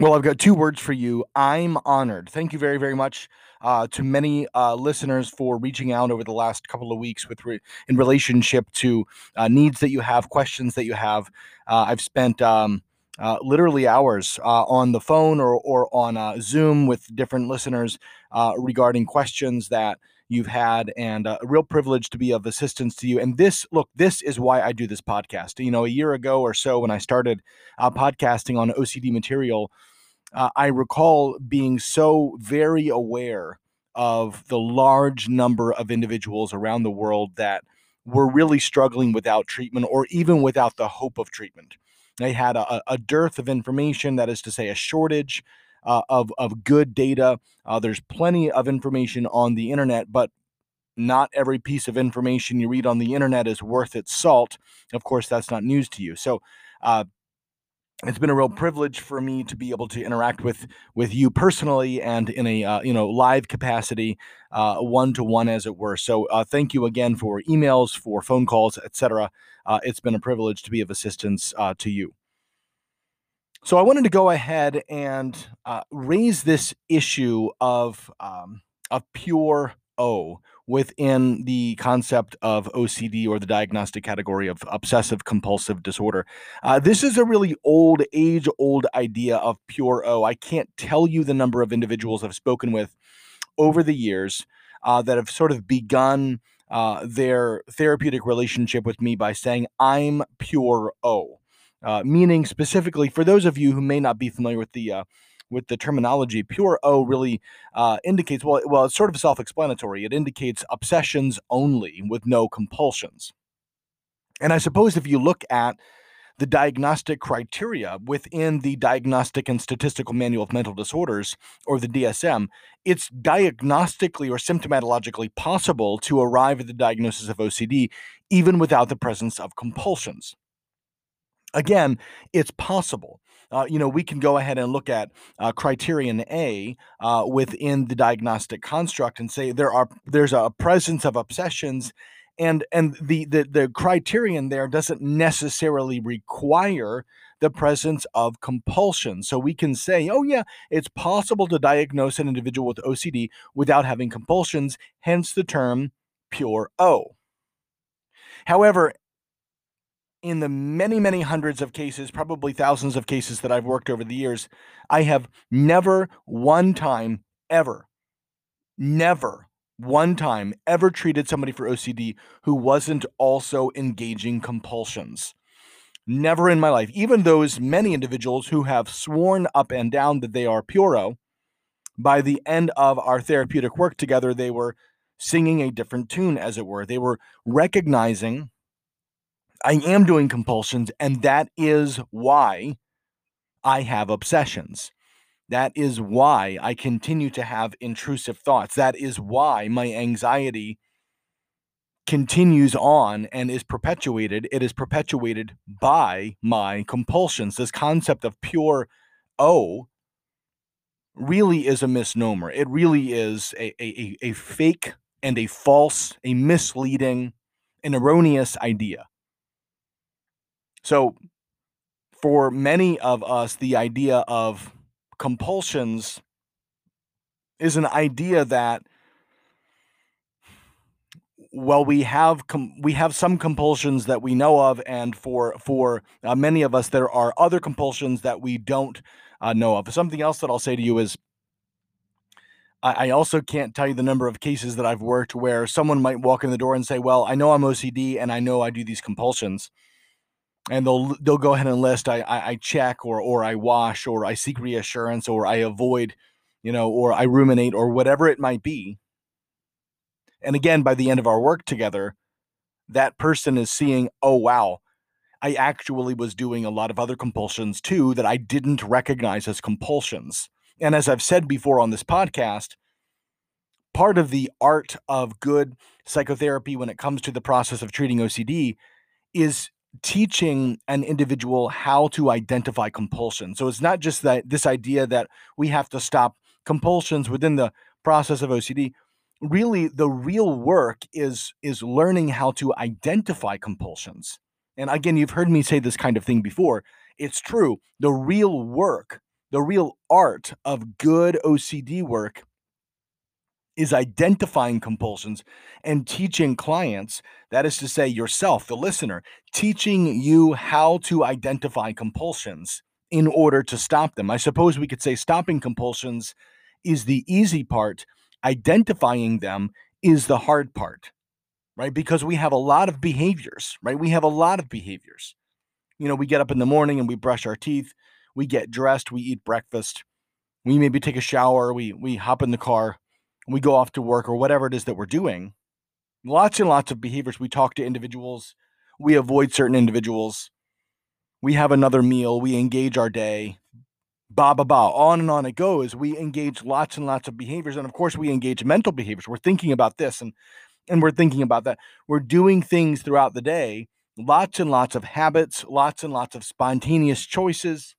Well, I've got two words for you. I'm honored. Thank you very, very much uh, to many uh, listeners for reaching out over the last couple of weeks with re- in relationship to uh, needs that you have, questions that you have. Uh, I've spent um, uh, literally hours uh, on the phone or, or on Zoom with different listeners regarding questions that you've had and a real privilege to be of assistance to you and this look this is why i do this podcast you know a year ago or so when i started podcasting on ocd material uh, I recall being so very aware of the large number of individuals around the world that were really struggling without treatment or even without the hope of treatment. They had a, a dearth of information, that is to say, a shortage uh, of, of good data. Uh, there's plenty of information on the internet, but not every piece of information you read on the internet is worth its salt. Of course, that's not news to you. So, uh, it's been a real privilege for me to be able to interact with with you personally and in a uh, you know live capacity one to one as it were. So uh, thank you again for emails for phone calls etc uh, it's been a privilege to be of assistance uh, to you. So i wanted to go ahead and uh, raise this issue of um, of pure o within the concept of OCD or the diagnostic category of obsessive compulsive disorder. Uh, this is a really old, age old idea of pure O. I can't tell you the number of individuals I've spoken with over the years uh, that have sort of begun uh, their therapeutic relationship with me by saying, I'm pure O. Uh, meaning specifically for those of you who may not be familiar with the uh, with the terminology, pure O really uh, indicates well, well, it's sort of self-explanatory. It indicates obsessions only with no compulsions. And I suppose if you look at the diagnostic criteria within the Diagnostic and Statistical Manual of Mental Disorders, or the DSM, it's diagnostically or symptomatologically possible to arrive at the diagnosis of OCD even without the presence of compulsions. Again, it's possible uh, you know, we can go ahead and look at uh, criterion A uh, within the diagnostic construct and say there are there's a presence of obsessions, and and the the, the criterion there doesn't necessarily require the presence of compulsion. So we can say, oh yeah, it's possible to diagnose an individual with OCD without having compulsions, hence the term pure O. However, in the many, many hundreds of cases, probably thousands of cases that I've worked over the years, I have never one time ever, never one time ever treated somebody for OCD who wasn't also engaging compulsions. Never in my life. Even those many individuals who have sworn up and down that they are pure O, by the end of our therapeutic work together, they were singing a different tune, as it were. They were recognizing I am doing compulsions, and that is why I have obsessions. That is why I continue to have intrusive thoughts. That is why my anxiety continues on and is perpetuated. It is perpetuated by my compulsions. This concept of pure O really is a misnomer. It really is a, a, a fake and a false, a misleading, an erroneous idea. So, for many of us, the idea of compulsions is an idea that well we have com- we have some compulsions that we know of and for for uh, many of us there are other compulsions that we don't uh, know of. Something else that i'll say to you is I, I also can't tell you the number of cases that i've worked where someone might walk in the door and say well i know i'm ocd and i know i do these compulsions and they'll they'll go ahead and list I, I, I check or or I wash or I seek reassurance or I avoid, you know, or I ruminate or whatever it might be. And again, by the end of our work together, that person is seeing, oh wow, I actually was doing a lot of other compulsions too that I didn't recognize as compulsions. And as I've said before on this podcast, part of the art of good psychotherapy when it comes to the process of treating OCD is teaching an individual how to identify compulsion. So it's not just that this idea that we have to stop compulsions within the process of OCD. Really, the real work is is learning how to identify compulsions. And again, you've heard me say this kind of thing before. It's true. The real work the real art of good OCD work is identifying compulsions and teaching clients, that is to say, yourself, the listener, teaching you how to identify compulsions in order to stop them. I suppose we could say stopping compulsions is the easy part, identifying them is the hard part, right? Because we have a lot of behaviors, right? We have a lot of behaviors. You know, we get up in the morning and we brush our teeth, we get dressed, we eat breakfast, we maybe take a shower, we we hop in the car, we go off to work or whatever it is that we're doing. Lots and lots of behaviors. We talk to individuals, we avoid certain individuals, we have another meal, we engage our day, ba ba ba, on and on it goes. We engage lots and lots of behaviors. And of course, we engage mental behaviors. We're thinking about this and and we're thinking about that. We're doing things throughout the day, lots and lots of habits, lots and lots of spontaneous choices.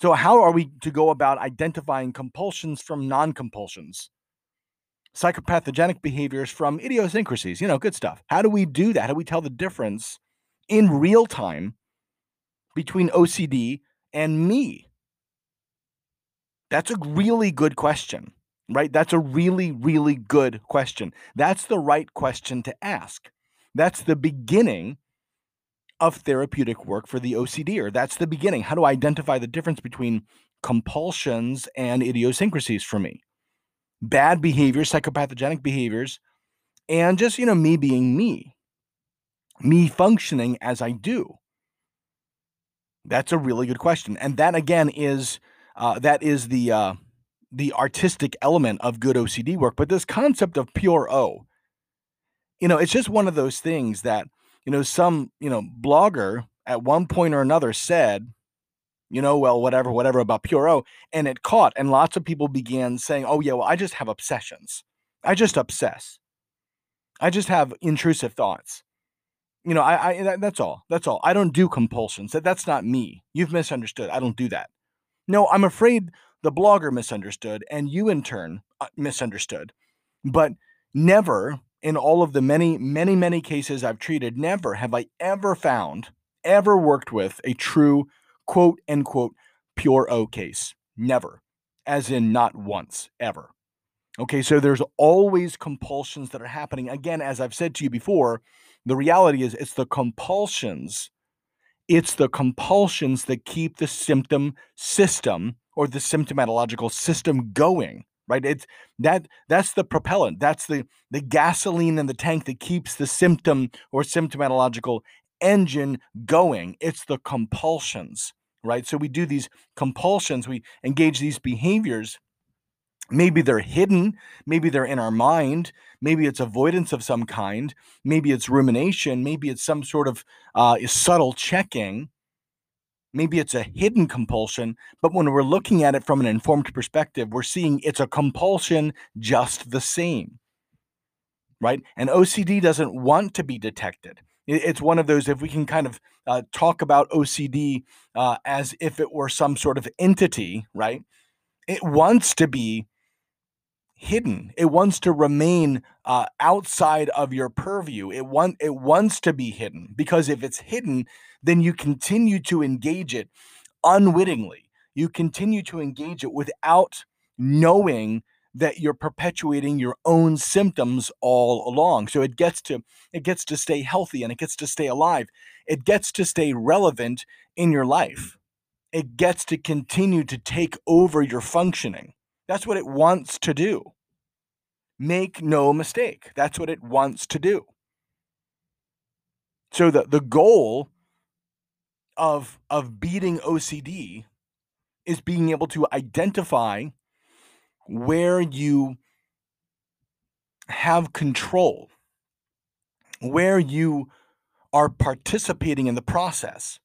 So, how are we to go about identifying compulsions from non compulsions? Psychopathogenic behaviors from idiosyncrasies, you know, good stuff. How do we do that? How do we tell the difference in real time between OCD and me? That's a really good question, right? That's a really, really good question. That's the right question to ask. That's the beginning of therapeutic work for the OCD, or that's the beginning. How do I identify the difference between compulsions and idiosyncrasies for me, bad behaviors, psychopathogenic behaviors, and just, you know, me being me, me functioning as I do. That's a really good question. And that again is uh, that is the uh, the artistic element of good OCD work. But this concept of pure O, you know, it's just one of those things that you know, some, you know, blogger at one point or another said, you know, well, whatever, whatever about Pure O, and it caught, and lots of people began saying, oh, yeah, well, I just have obsessions. I just obsess. I just have intrusive thoughts. You know, I, I that, that's all. That's all. I don't do compulsions. That, that's not me. You've misunderstood. I don't do that. No, I'm afraid the blogger misunderstood, and you in turn uh, misunderstood. But never in all of the many, many, many cases I've treated, never have I ever found, ever worked with a true quote unquote pure O case. Never. As in, not once, ever. Okay, so there's always compulsions that are happening. Again, as I've said to you before, the reality is it's the compulsions, it's the compulsions that keep the symptom system or the symptomatological system going right it's that that's the propellant that's the the gasoline in the tank that keeps the symptom or symptomatological engine going it's the compulsions right so we do these compulsions we engage these behaviors maybe they're hidden maybe they're in our mind maybe it's avoidance of some kind maybe it's rumination maybe it's some sort of uh, subtle checking maybe it's a hidden compulsion, but when we're looking at it from an informed perspective, we're seeing it's a compulsion just the same. Right? And OCD doesn't want to be detected. It's one of those, if we can kind of uh, talk about OCD uh, as if it were some sort of entity, right? It wants to be hidden. It wants to remain uh, outside of your purview. It want it wants to be hidden because if it's hidden, then you continue to engage it unwittingly. You continue to engage it without knowing that you're perpetuating your own symptoms all along. So it gets to it gets to stay healthy and it gets to stay alive. It gets to stay relevant in your life. It gets to continue to take over your functioning. That's what it wants to do. Make no mistake. That's what it wants to do. So the, the goal of of beating OCD is being able to identify where you have control, where you are participating in the process,